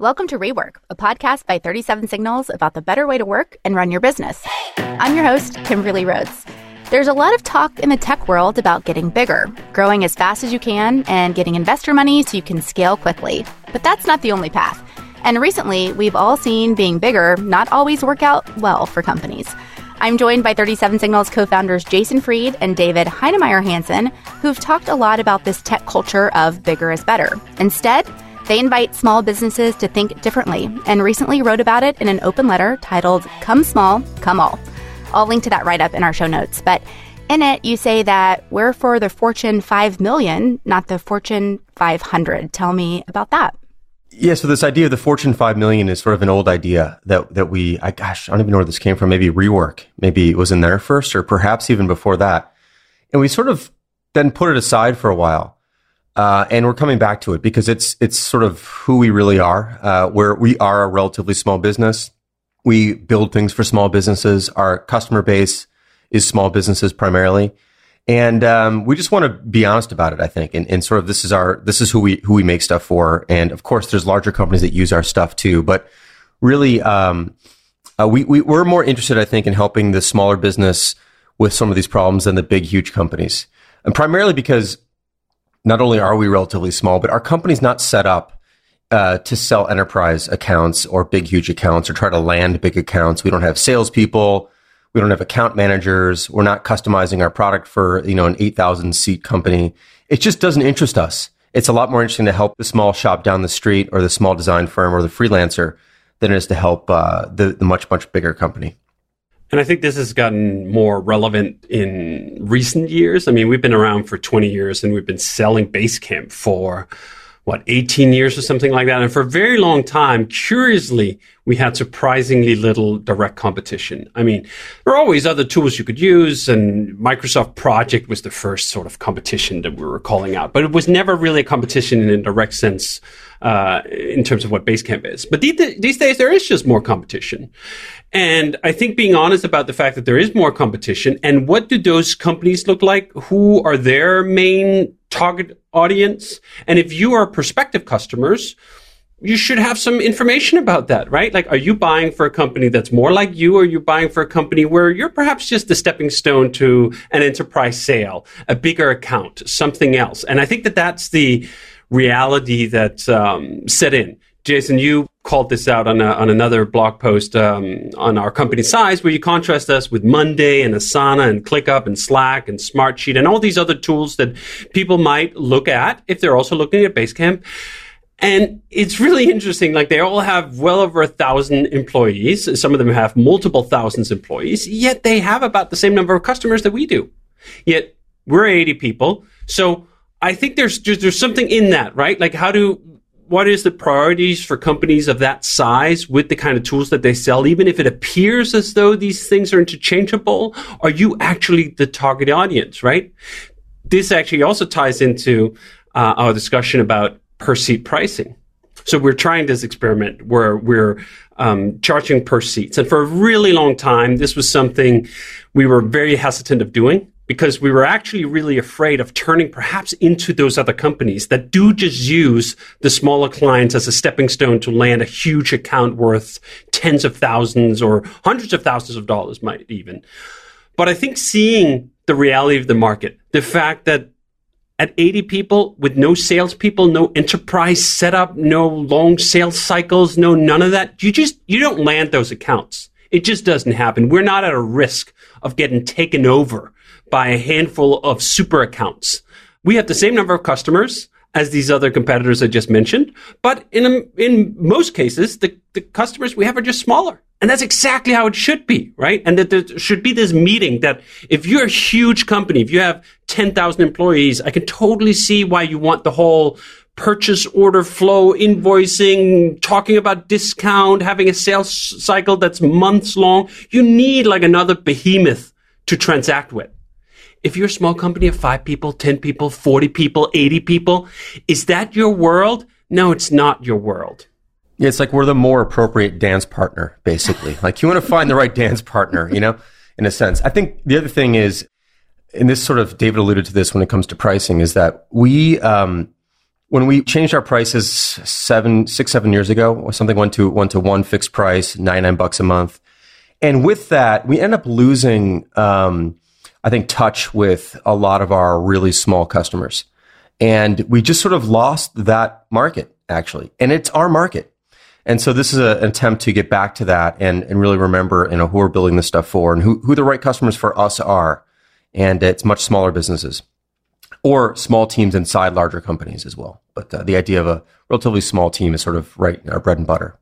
Welcome to Rework, a podcast by 37 Signals about the better way to work and run your business. I'm your host, Kimberly Rhodes. There's a lot of talk in the tech world about getting bigger, growing as fast as you can, and getting investor money so you can scale quickly. But that's not the only path. And recently, we've all seen being bigger not always work out well for companies. I'm joined by 37 Signals co founders Jason Fried and David Heinemeier Hansson, who've talked a lot about this tech culture of bigger is better. Instead, they invite small businesses to think differently and recently wrote about it in an open letter titled Come Small, Come All. I'll link to that write up in our show notes. But in it, you say that we're for the Fortune 5 million, not the Fortune 500. Tell me about that. Yeah, so this idea of the Fortune 5 million is sort of an old idea that, that we, I, gosh, I don't even know where this came from. Maybe rework. Maybe it was in there first or perhaps even before that. And we sort of then put it aside for a while. Uh, and we're coming back to it because it's it's sort of who we really are. Uh, where we are a relatively small business, we build things for small businesses. Our customer base is small businesses primarily, and um, we just want to be honest about it. I think, and, and sort of this is our this is who we who we make stuff for. And of course, there's larger companies that use our stuff too, but really, um, uh, we, we we're more interested, I think, in helping the smaller business with some of these problems than the big, huge companies, and primarily because not only are we relatively small, but our company's not set up uh, to sell enterprise accounts or big, huge accounts or try to land big accounts. We don't have salespeople. We don't have account managers. We're not customizing our product for, you know, an 8,000 seat company. It just doesn't interest us. It's a lot more interesting to help the small shop down the street or the small design firm or the freelancer than it is to help uh, the, the much, much bigger company. And I think this has gotten more relevant in recent years. I mean, we've been around for 20 years and we've been selling Basecamp for what, 18 years or something like that. And for a very long time, curiously, we had surprisingly little direct competition. I mean, there are always other tools you could use, and Microsoft Project was the first sort of competition that we were calling out, but it was never really a competition in a direct sense uh, in terms of what Basecamp is. But these, these days, there is just more competition. And I think being honest about the fact that there is more competition and what do those companies look like? Who are their main target audience? And if you are prospective customers, you should have some information about that, right? Like, are you buying for a company that's more like you, or are you buying for a company where you're perhaps just a stepping stone to an enterprise sale, a bigger account, something else? And I think that that's the reality that um, set in. Jason, you called this out on, a, on another blog post um, on our company size, where you contrast us with Monday and Asana and ClickUp and Slack and Smartsheet and all these other tools that people might look at if they're also looking at Basecamp. And it's really interesting. Like they all have well over a thousand employees. Some of them have multiple thousands of employees, yet they have about the same number of customers that we do. Yet we're 80 people. So I think there's, there's, there's something in that, right? Like how do, what is the priorities for companies of that size with the kind of tools that they sell? Even if it appears as though these things are interchangeable, are you actually the target audience, right? This actually also ties into uh, our discussion about per seat pricing. So we're trying this experiment where we're um, charging per seats. And for a really long time, this was something we were very hesitant of doing because we were actually really afraid of turning perhaps into those other companies that do just use the smaller clients as a stepping stone to land a huge account worth tens of thousands or hundreds of thousands of dollars might even. But I think seeing the reality of the market, the fact that at 80 people with no salespeople, no enterprise setup, no long sales cycles, no none of that. You just, you don't land those accounts. It just doesn't happen. We're not at a risk of getting taken over by a handful of super accounts. We have the same number of customers as these other competitors I just mentioned, but in, in most cases, the, the customers we have are just smaller. And that's exactly how it should be, right? And that there should be this meeting that if you're a huge company, if you have 10,000 employees, I can totally see why you want the whole purchase order flow, invoicing, talking about discount, having a sales cycle that's months long. You need like another behemoth to transact with. If you're a small company of five people, 10 people, 40 people, 80 people, is that your world? No, it's not your world. Yeah, it's like we're the more appropriate dance partner, basically. like you want to find the right dance partner, you know, in a sense. I think the other thing is, and this sort of David alluded to this when it comes to pricing, is that we um, when we changed our prices seven, six, seven years ago, something went to went to one fixed price, ninety nine bucks a month, and with that, we end up losing, um, I think, touch with a lot of our really small customers, and we just sort of lost that market actually, and it's our market. And so this is a, an attempt to get back to that and, and really remember, you know, who we're building this stuff for and who, who the right customers for us are. And it's much smaller businesses or small teams inside larger companies as well. But uh, the idea of a relatively small team is sort of right our bread and butter.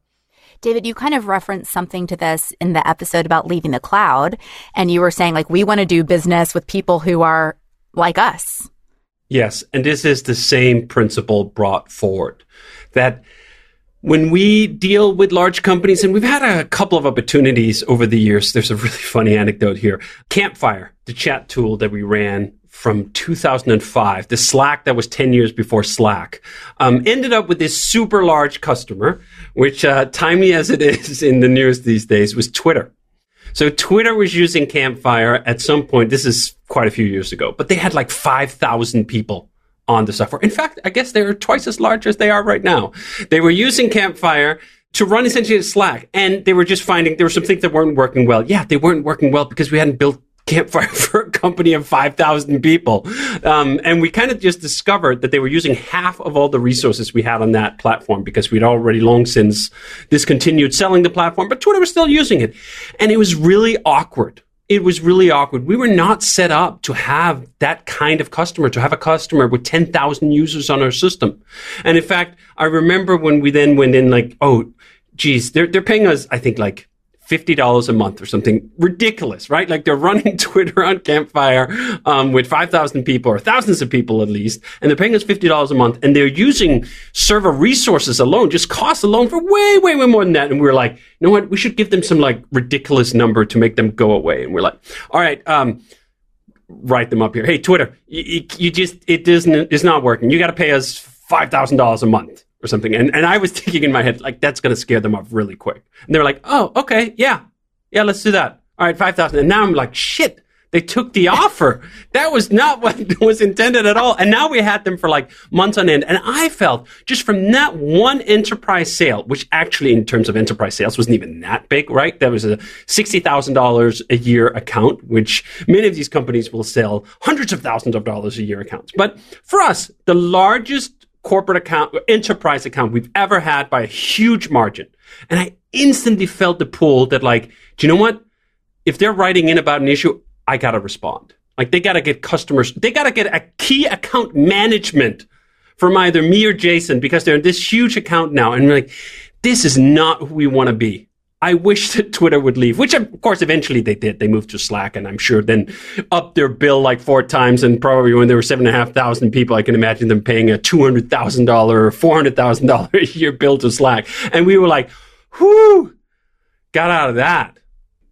David, you kind of referenced something to this in the episode about leaving the cloud. And you were saying, like, we want to do business with people who are like us. Yes. And this is the same principle brought forward that when we deal with large companies, and we've had a couple of opportunities over the years, there's a really funny anecdote here. Campfire, the chat tool that we ran from 2005, the Slack that was 10 years before Slack, um, ended up with this super large customer, which, uh, timely as it is in the news these days, was Twitter. So Twitter was using Campfire at some point. This is quite a few years ago, but they had like 5,000 people on the software. In fact, I guess they're twice as large as they are right now. They were using Campfire to run essentially Slack, and they were just finding there were some things that weren't working well. Yeah, they weren't working well because we hadn't built Campfire for company of 5,000 people. Um, and we kind of just discovered that they were using half of all the resources we had on that platform because we'd already long since discontinued selling the platform, but Twitter was still using it. And it was really awkward. It was really awkward. We were not set up to have that kind of customer, to have a customer with 10,000 users on our system. And in fact, I remember when we then went in like, oh, geez, they're, they're paying us, I think like $50 a month or something ridiculous, right? Like they're running Twitter on Campfire um, with 5,000 people or thousands of people at least, and they're paying us $50 a month, and they're using server resources alone, just costs alone for way, way, way more than that. And we are like, you know what? We should give them some like ridiculous number to make them go away. And we're like, all right, um, write them up here. Hey, Twitter, you, you just, it doesn't, it's not working. You got to pay us $5,000 a month or something. And, and I was thinking in my head, like, that's going to scare them off really quick. And they were like, oh, okay, yeah, yeah, let's do that. All right, 5,000. And now I'm like, shit, they took the offer. That was not what was intended at all. And now we had them for like months on end. And I felt just from that one enterprise sale, which actually in terms of enterprise sales wasn't even that big, right? That was a $60,000 a year account, which many of these companies will sell hundreds of thousands of dollars a year accounts. But for us, the largest corporate account, enterprise account we've ever had by a huge margin. And I instantly felt the pull that like, do you know what? If they're writing in about an issue, I gotta respond. Like they gotta get customers, they gotta get a key account management from either me or Jason because they're in this huge account now. And like, this is not who we want to be. I wish that Twitter would leave, which of course eventually they did. They moved to Slack and I'm sure then upped their bill like four times. And probably when there were seven and a half thousand people, I can imagine them paying a $200,000 or $400,000 a year bill to Slack. And we were like, whoo, got out of that.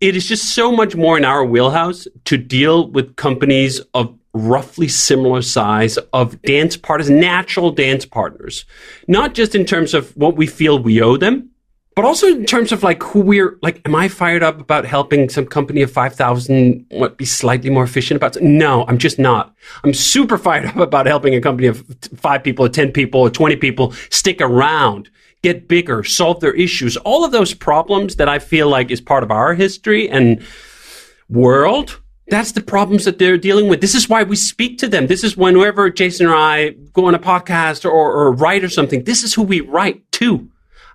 It is just so much more in our wheelhouse to deal with companies of roughly similar size of dance partners, natural dance partners, not just in terms of what we feel we owe them but also in terms of like who we're like, am I fired up about helping some company of 5,000 what be slightly more efficient about? No, I'm just not. I'm super fired up about helping a company of five people or 10 people or 20 people stick around, get bigger, solve their issues. All of those problems that I feel like is part of our history and world. That's the problems that they're dealing with. This is why we speak to them. This is whenever Jason or I go on a podcast or, or write or something. This is who we write to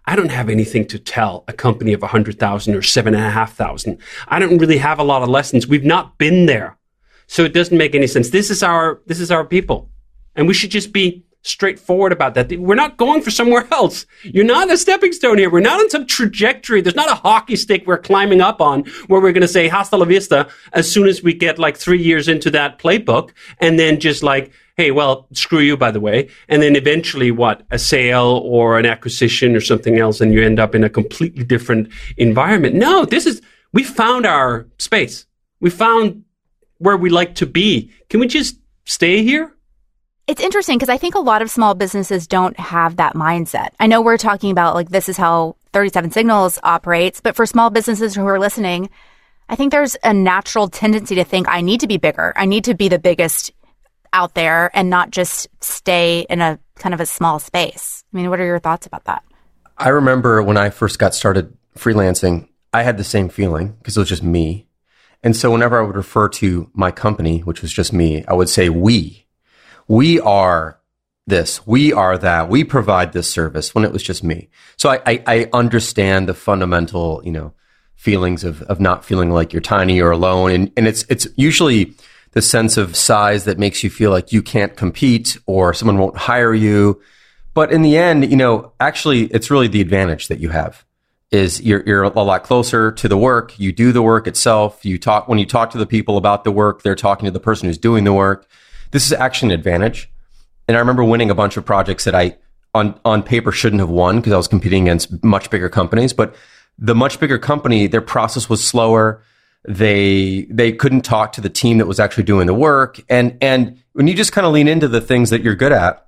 I don't have anything to tell a company of 100,000 or 7,500. I don't really have a lot of lessons. We've not been there. So it doesn't make any sense. This is our, this is our people. And we should just be straightforward about that. We're not going for somewhere else. You're not a stepping stone here. We're not on some trajectory. There's not a hockey stick we're climbing up on where we're going to say hasta la vista as soon as we get like three years into that playbook and then just like, hey, well, screw you, by the way. And then eventually what? A sale or an acquisition or something else, and you end up in a completely different environment. No, this is, we found our space. We found where we like to be. Can we just stay here? It's interesting because I think a lot of small businesses don't have that mindset. I know we're talking about like this is how 37 Signals operates, but for small businesses who are listening, I think there's a natural tendency to think I need to be bigger. I need to be the biggest out there and not just stay in a kind of a small space. I mean, what are your thoughts about that? I remember when I first got started freelancing, I had the same feeling because it was just me. And so whenever I would refer to my company, which was just me, I would say we. We are this. We are that. We provide this service when it was just me. So I, I, I understand the fundamental, you know, feelings of, of not feeling like you're tiny or alone. And, and it's, it's usually the sense of size that makes you feel like you can't compete or someone won't hire you. But in the end, you know, actually, it's really the advantage that you have is you're, you're a lot closer to the work. You do the work itself. You talk, when you talk to the people about the work, they're talking to the person who's doing the work. This is actually an advantage. And I remember winning a bunch of projects that I, on, on paper, shouldn't have won because I was competing against much bigger companies. But the much bigger company, their process was slower. They, they couldn't talk to the team that was actually doing the work. And, and when you just kind of lean into the things that you're good at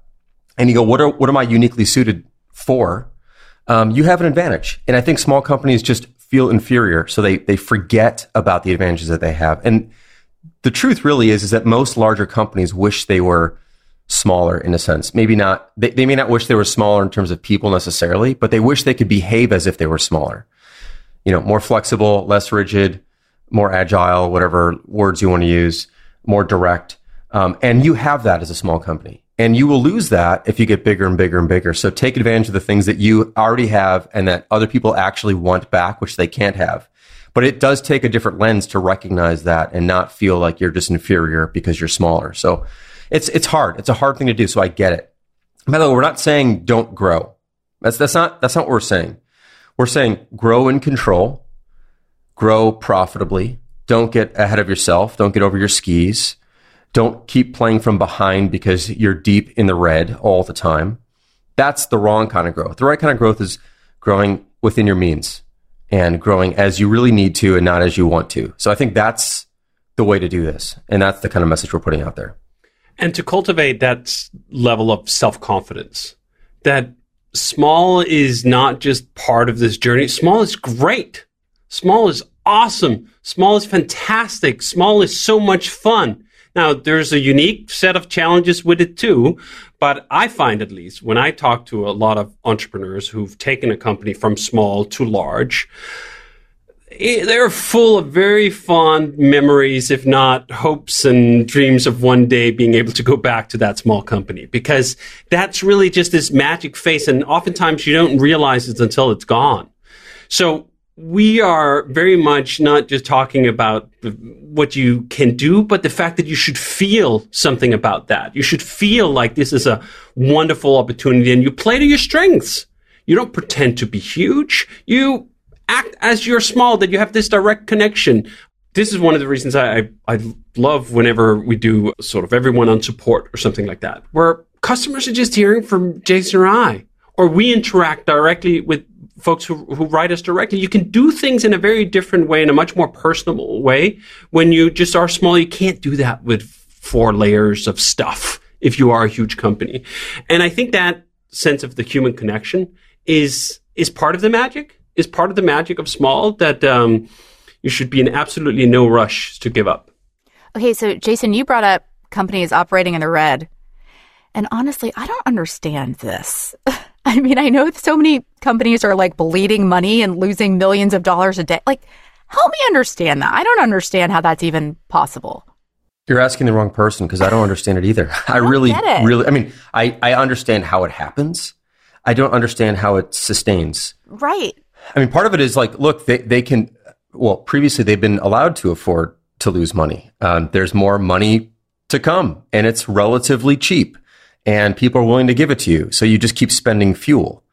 and you go, what are, what am I uniquely suited for? um, you have an advantage. And I think small companies just feel inferior. So they, they forget about the advantages that they have. And the truth really is, is that most larger companies wish they were smaller in a sense. Maybe not, they, they may not wish they were smaller in terms of people necessarily, but they wish they could behave as if they were smaller. You know, more flexible, less rigid, more agile, whatever words you want to use, more direct. Um, and you have that as a small company. And you will lose that if you get bigger and bigger and bigger. So take advantage of the things that you already have and that other people actually want back, which they can't have. But it does take a different lens to recognize that and not feel like you're just inferior because you're smaller. So it's, it's hard. It's a hard thing to do. So I get it. By the way, we're not saying don't grow. That's, that's not, that's not what we're saying. We're saying grow in control, grow profitably. Don't get ahead of yourself. Don't get over your skis. Don't keep playing from behind because you're deep in the red all the time. That's the wrong kind of growth. The right kind of growth is growing within your means and growing as you really need to and not as you want to. So I think that's the way to do this. And that's the kind of message we're putting out there. And to cultivate that level of self confidence, that small is not just part of this journey. Small is great. Small is awesome. Small is fantastic. Small is so much fun. Now, there's a unique set of challenges with it too, but I find at least when I talk to a lot of entrepreneurs who've taken a company from small to large, eh, they're full of very fond memories, if not hopes and dreams of one day being able to go back to that small company because that's really just this magic face. And oftentimes you don't realize it until it's gone. So we are very much not just talking about what you can do, but the fact that you should feel something about that. You should feel like this is a wonderful opportunity and you play to your strengths. You don't pretend to be huge. You act as you're small, that you have this direct connection. This is one of the reasons I, I, I love whenever we do sort of everyone on support or something like that, where customers are just hearing from Jason or I, or we interact directly with folks who, who write us directly, you can do things in a very different way, in a much more personal way. When you just are small, you can't do that with four layers of stuff if you are a huge company. And I think that sense of the human connection is is part of the magic, is part of the magic of small that um, you should be in absolutely no rush to give up. Okay, so Jason, you brought up companies operating in the red. And honestly, I don't understand this. I mean, I know so many companies are like bleeding money and losing millions of dollars a day. Like, help me understand that. I don't understand how that's even possible. You're asking the wrong person because I don't understand it either. I, I really, really, I mean, I, I understand how it happens. I don't understand how it sustains. Right. I mean, part of it is like, look, they, they can, well, previously they've been allowed to afford to lose money. Um, there's more money to come and it's relatively cheap and people are willing to give it to you. So you just keep spending fuel.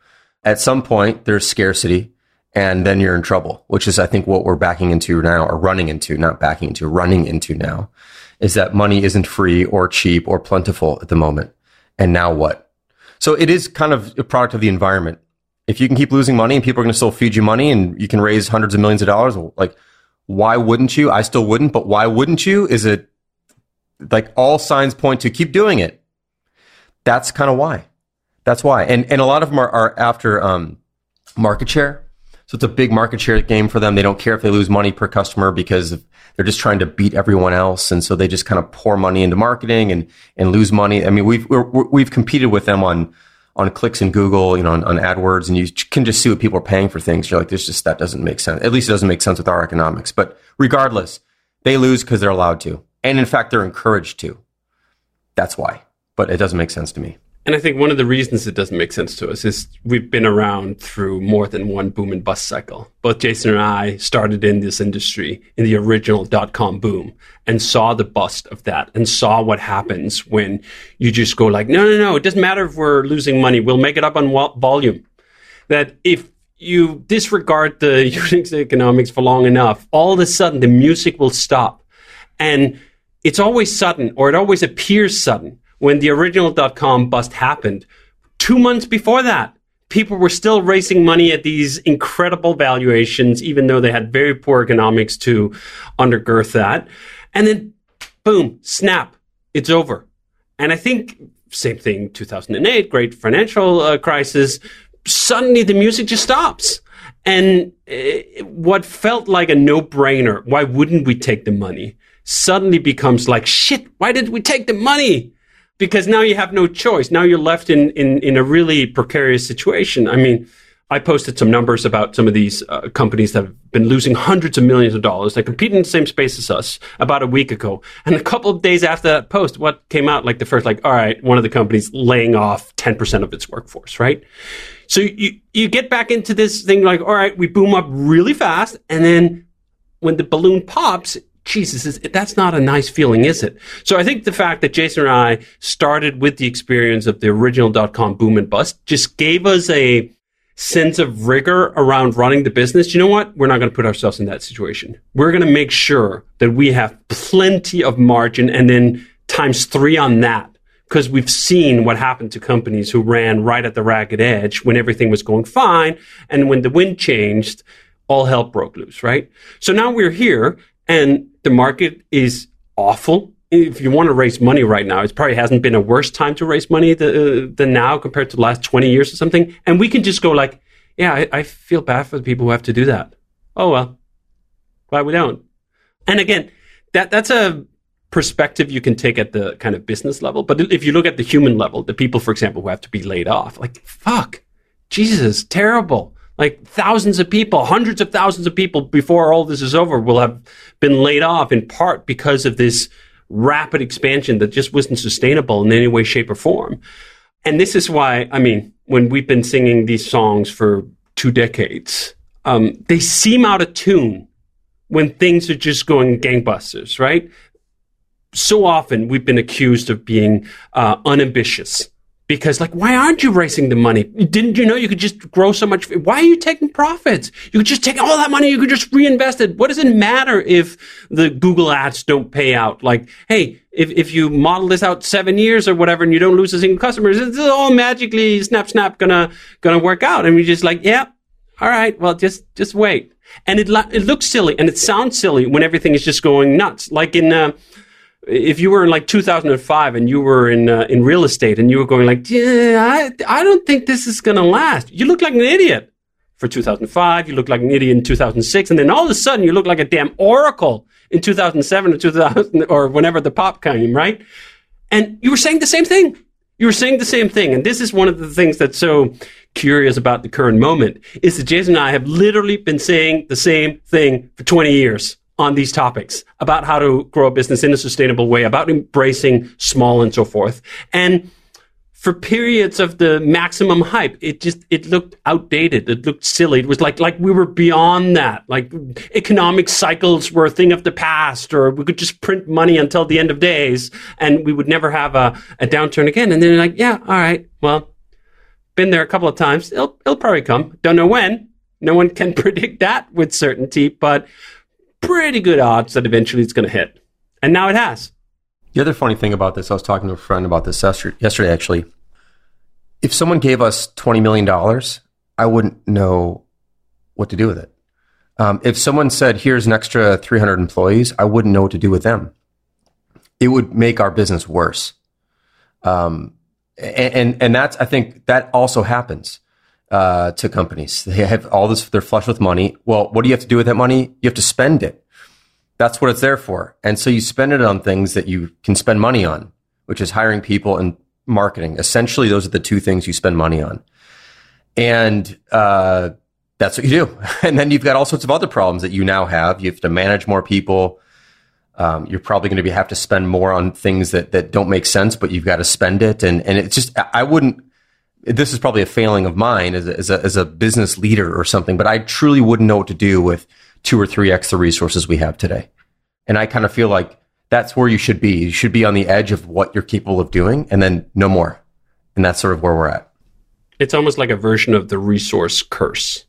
At some point, there's scarcity and then you're in trouble, which is, I think, what we're backing into now or running into, not backing into, running into now is that money isn't free or cheap or plentiful at the moment. And now what? So it is kind of a product of the environment. If you can keep losing money and people are going to still feed you money and you can raise hundreds of millions of dollars, like, why wouldn't you? I still wouldn't, but why wouldn't you? Is it like all signs point to keep doing it? That's kind of why. That's why. And and a lot of them are, are after um, market share. So it's a big market share game for them. They don't care if they lose money per customer because they're just trying to beat everyone else. And so they just kind of pour money into marketing and, and lose money. I mean, we've, we have competed with them on, on clicks in Google, you know, on, on, AdWords, and you can just see what people are paying for things. You're like, this just, that doesn't make sense. At least it doesn't make sense with our economics. But regardless, they lose because they're allowed to. And in fact, they're encouraged to. That's why. But it doesn't make sense to me. And I think one of the reasons it doesn't make sense to us is we've been around through more than one boom and bust cycle. Both Jason and I started in this industry in the original dot com boom and saw the bust of that and saw what happens when you just go like, no, no, no, it doesn't matter if we're losing money. We'll make it up on volume. That if you disregard the economics for long enough, all of a sudden the music will stop. And it's always sudden or it always appears sudden when the original dot com bust happened. Two months before that, people were still raising money at these incredible valuations, even though they had very poor economics to undergirth that. And then, boom, snap, it's over. And I think same thing, 2008, great financial uh, crisis. Suddenly, the music just stops. And uh, what felt like a no brainer, why wouldn't we take the money? Suddenly becomes like, shit, why did we take the money? Because now you have no choice. Now you're left in, in, in a really precarious situation. I mean, I posted some numbers about some of these uh, companies that have been losing hundreds of millions of dollars. They compete in the same space as us about a week ago. And a couple of days after that post, what came out like the first, like, all right, one of the companies laying off 10% of its workforce, right? So you, you get back into this thing like, all right, we boom up really fast. And then when the balloon pops, Jesus, that's not a nice feeling, is it? So I think the fact that Jason and I started with the experience of the original dot com boom and bust just gave us a sense of rigor around running the business. You know what? We're not going to put ourselves in that situation. We're going to make sure that we have plenty of margin and then times three on that. Because we've seen what happened to companies who ran right at the ragged edge when everything was going fine. And when the wind changed, all hell broke loose, right? So now we're here and the market is awful. If you want to raise money right now, it probably hasn't been a worse time to raise money uh, than now compared to the last 20 years or something. And we can just go like, yeah, I, I feel bad for the people who have to do that. Oh, well, why we don't? And again, that, that's a perspective you can take at the kind of business level. But if you look at the human level, the people, for example, who have to be laid off, like, fuck, Jesus, terrible like thousands of people, hundreds of thousands of people before all this is over will have been laid off in part because of this rapid expansion that just wasn't sustainable in any way, shape, or form. And this is why, I mean, when we've been singing these songs for two decades, um, they seem out of tune when things are just going gangbusters, right? So often we've been accused of being uh, unambitious because like why aren't you raising the money? Didn't you know you could just grow so much? Why are you taking profits? You could just take all that money you could just reinvest it. What does it matter if the google ads don't pay out? Like hey if, if you model this out seven years or whatever and you don't lose a single customer it's all magically snap snap gonna gonna work out. And we just like yeah all right well just just wait. And it it looks silly and it sounds silly when everything is just going nuts. Like in uh, if you were in like 2005 and you were in uh, in real estate and you were going like, yeah, I, I don't think this is going to last. You look like an idiot for 2005. You look like an idiot in 2006. And then all of a sudden you look like a damn oracle in 2007 or 2000 or whenever the pop came, right? And you were saying the same thing. You were saying the same thing. And this is one of the things that's so curious about the current moment is that Jason and I have literally been saying the same thing for 20 years on these topics about how to grow a business in a sustainable way, about embracing small and so forth. And for periods of the maximum hype, it just it looked outdated. It looked silly. It was like like we were beyond that. Like economic cycles were a thing of the past, or we could just print money until the end of days, and we would never have a, a downturn again. And then like, yeah, all right, well, been there a couple of times. It'll it'll probably come. Don't know when. No one can predict that with certainty, but pretty good odds that eventually it's going to hit. And now it has. The other funny thing about this, I was talking to a friend about this yesterday actually. If someone gave us $20 million, I wouldn't know what to do with it. Um, if someone said, here's an extra 300 employees, I wouldn't know what to do with them. It would make our business worse. Um, and, and, and that's, I think that also happens. Uh, to companies. They have all this, they're flush with money. Well, what do you have to do with that money? You have to spend it. That's what it's there for. And so you spend it on things that you can spend money on, which is hiring people and marketing. Essentially, those are the two things you spend money on. And, uh, that's what you do. And then you've got all sorts of other problems that you now have. You have to manage more people. Um, you're probably going to have to spend more on things that, that don't make sense, but you've got to spend it. And, and it's just, I wouldn't, this is probably a failing of mine as a, as a, as a business leader or something, but I truly wouldn't know what to do with two or three the resources we have today. And I kind of feel like that's where you should be. You should be on the edge of what you're capable of doing and then no more. And that's sort of where we're at. It's almost like a version of the resource curse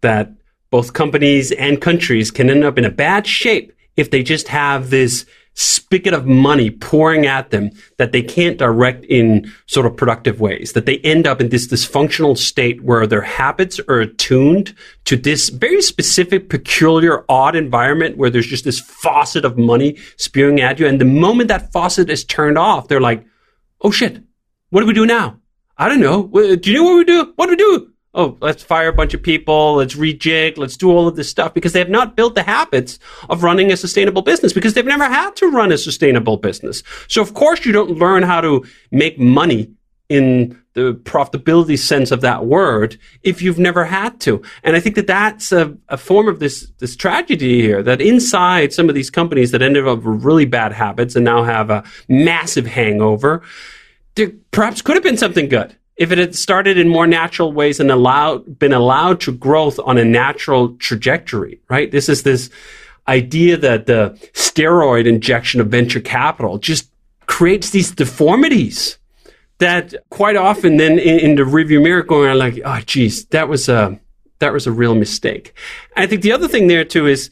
that both companies and countries can end up in a bad shape if they just have this spigot of money pouring at them that they can't direct in sort of productive ways, that they end up in this dysfunctional state where their habits are attuned to this very specific, peculiar, odd environment where there's just this faucet of money spewing at you. And the moment that faucet is turned off, they're like, oh shit, what do we do now? I don't know. Do you know what we do? What do we do? Oh, let's fire a bunch of people, let's rejig, let's do all of this stuff because they have not built the habits of running a sustainable business because they've never had to run a sustainable business. So of course you don't learn how to make money in the profitability sense of that word if you've never had to. And I think that that's a, a form of this, this tragedy here that inside some of these companies that ended up with really bad habits and now have a massive hangover, there perhaps could have been something good if it had started in more natural ways and allowed been allowed to growth on a natural trajectory, right? This is this idea that the steroid injection of venture capital just creates these deformities that quite often then in, in the review mirror going on like, oh geez, that was a that was a real mistake. I think the other thing there too is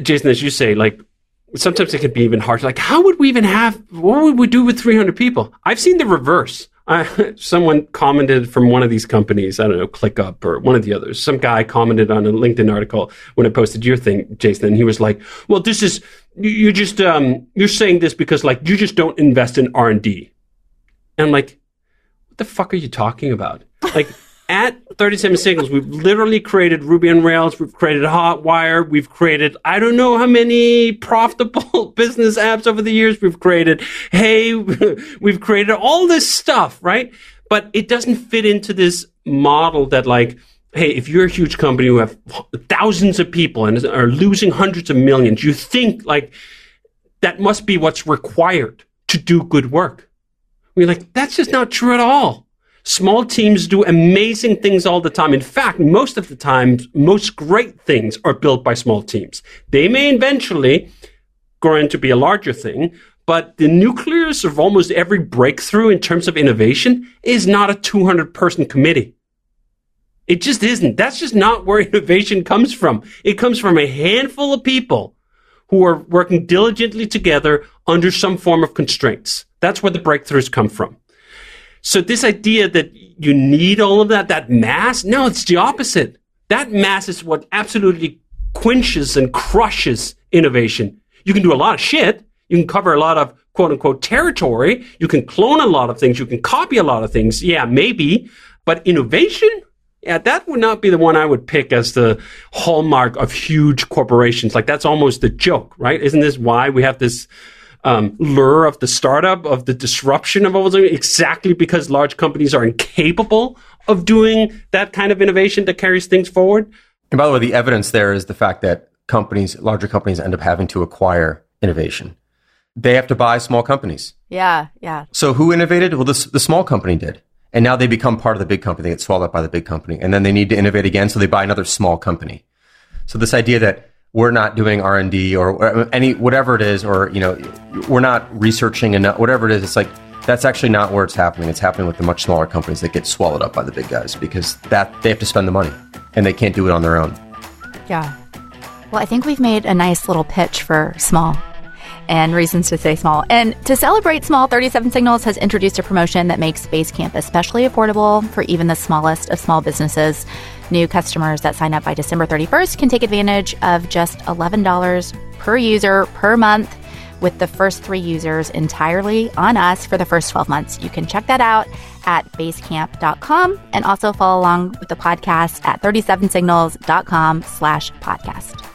Jason, as you say, like sometimes it can be even hard. Like, how would we even have? What would we do with 300 people? I've seen the reverse. I, someone commented from one of these companies, I don't know, ClickUp or one of the others. Some guy commented on a LinkedIn article when I posted your thing, Jason, and he was like, "Well, this is you just um, you're saying this because like you just don't invest in R and D." And like, "What the fuck are you talking about?" Like at 37 Signals, we've literally created Ruby on Rails, we've created Hotwire, we've created I don't know how many profitable business apps over the years. We've created Hey, we've created all this stuff, right? But it doesn't fit into this model that like, hey, if you're a huge company who have thousands of people and are losing hundreds of millions, you think like that must be what's required to do good work. We're like, that's just not true at all. Small teams do amazing things all the time. In fact, most of the time, most great things are built by small teams. They may eventually grow into be a larger thing, but the nucleus of almost every breakthrough in terms of innovation is not a 200 person committee. It just isn't. That's just not where innovation comes from. It comes from a handful of people who are working diligently together under some form of constraints. That's where the breakthroughs come from. So this idea that you need all of that, that mass, no, it's the opposite. That mass is what absolutely quenches and crushes innovation. You can do a lot of shit. You can cover a lot of quote unquote territory. You can clone a lot of things. You can copy a lot of things. Yeah, maybe. But innovation? Yeah, that would not be the one I would pick as the hallmark of huge corporations. Like that's almost the joke, right? Isn't this why we have this um, lure of the startup, of the disruption of what exactly because large companies are incapable of doing that kind of innovation that carries things forward. And by the way, the evidence there is the fact that companies, larger companies, end up having to acquire innovation. They have to buy small companies. Yeah, yeah. So who innovated? Well, the, the small company did. And now they become part of the big company. They get swallowed up by the big company. And then they need to innovate again, so they buy another small company. So this idea that we're not doing R and D or uh, any whatever it is, or you know, we're not researching enough. Whatever it is, it's like that's actually not where it's happening. It's happening with the much smaller companies that get swallowed up by the big guys because that they have to spend the money and they can't do it on their own. Yeah. Well, I think we've made a nice little pitch for small and reasons to stay small. And to celebrate small, 37 Signals has introduced a promotion that makes Basecamp especially affordable for even the smallest of small businesses. New customers that sign up by December 31st can take advantage of just $11 per user per month with the first three users entirely on us for the first 12 months. You can check that out at basecamp.com and also follow along with the podcast at 37signals.com slash podcast.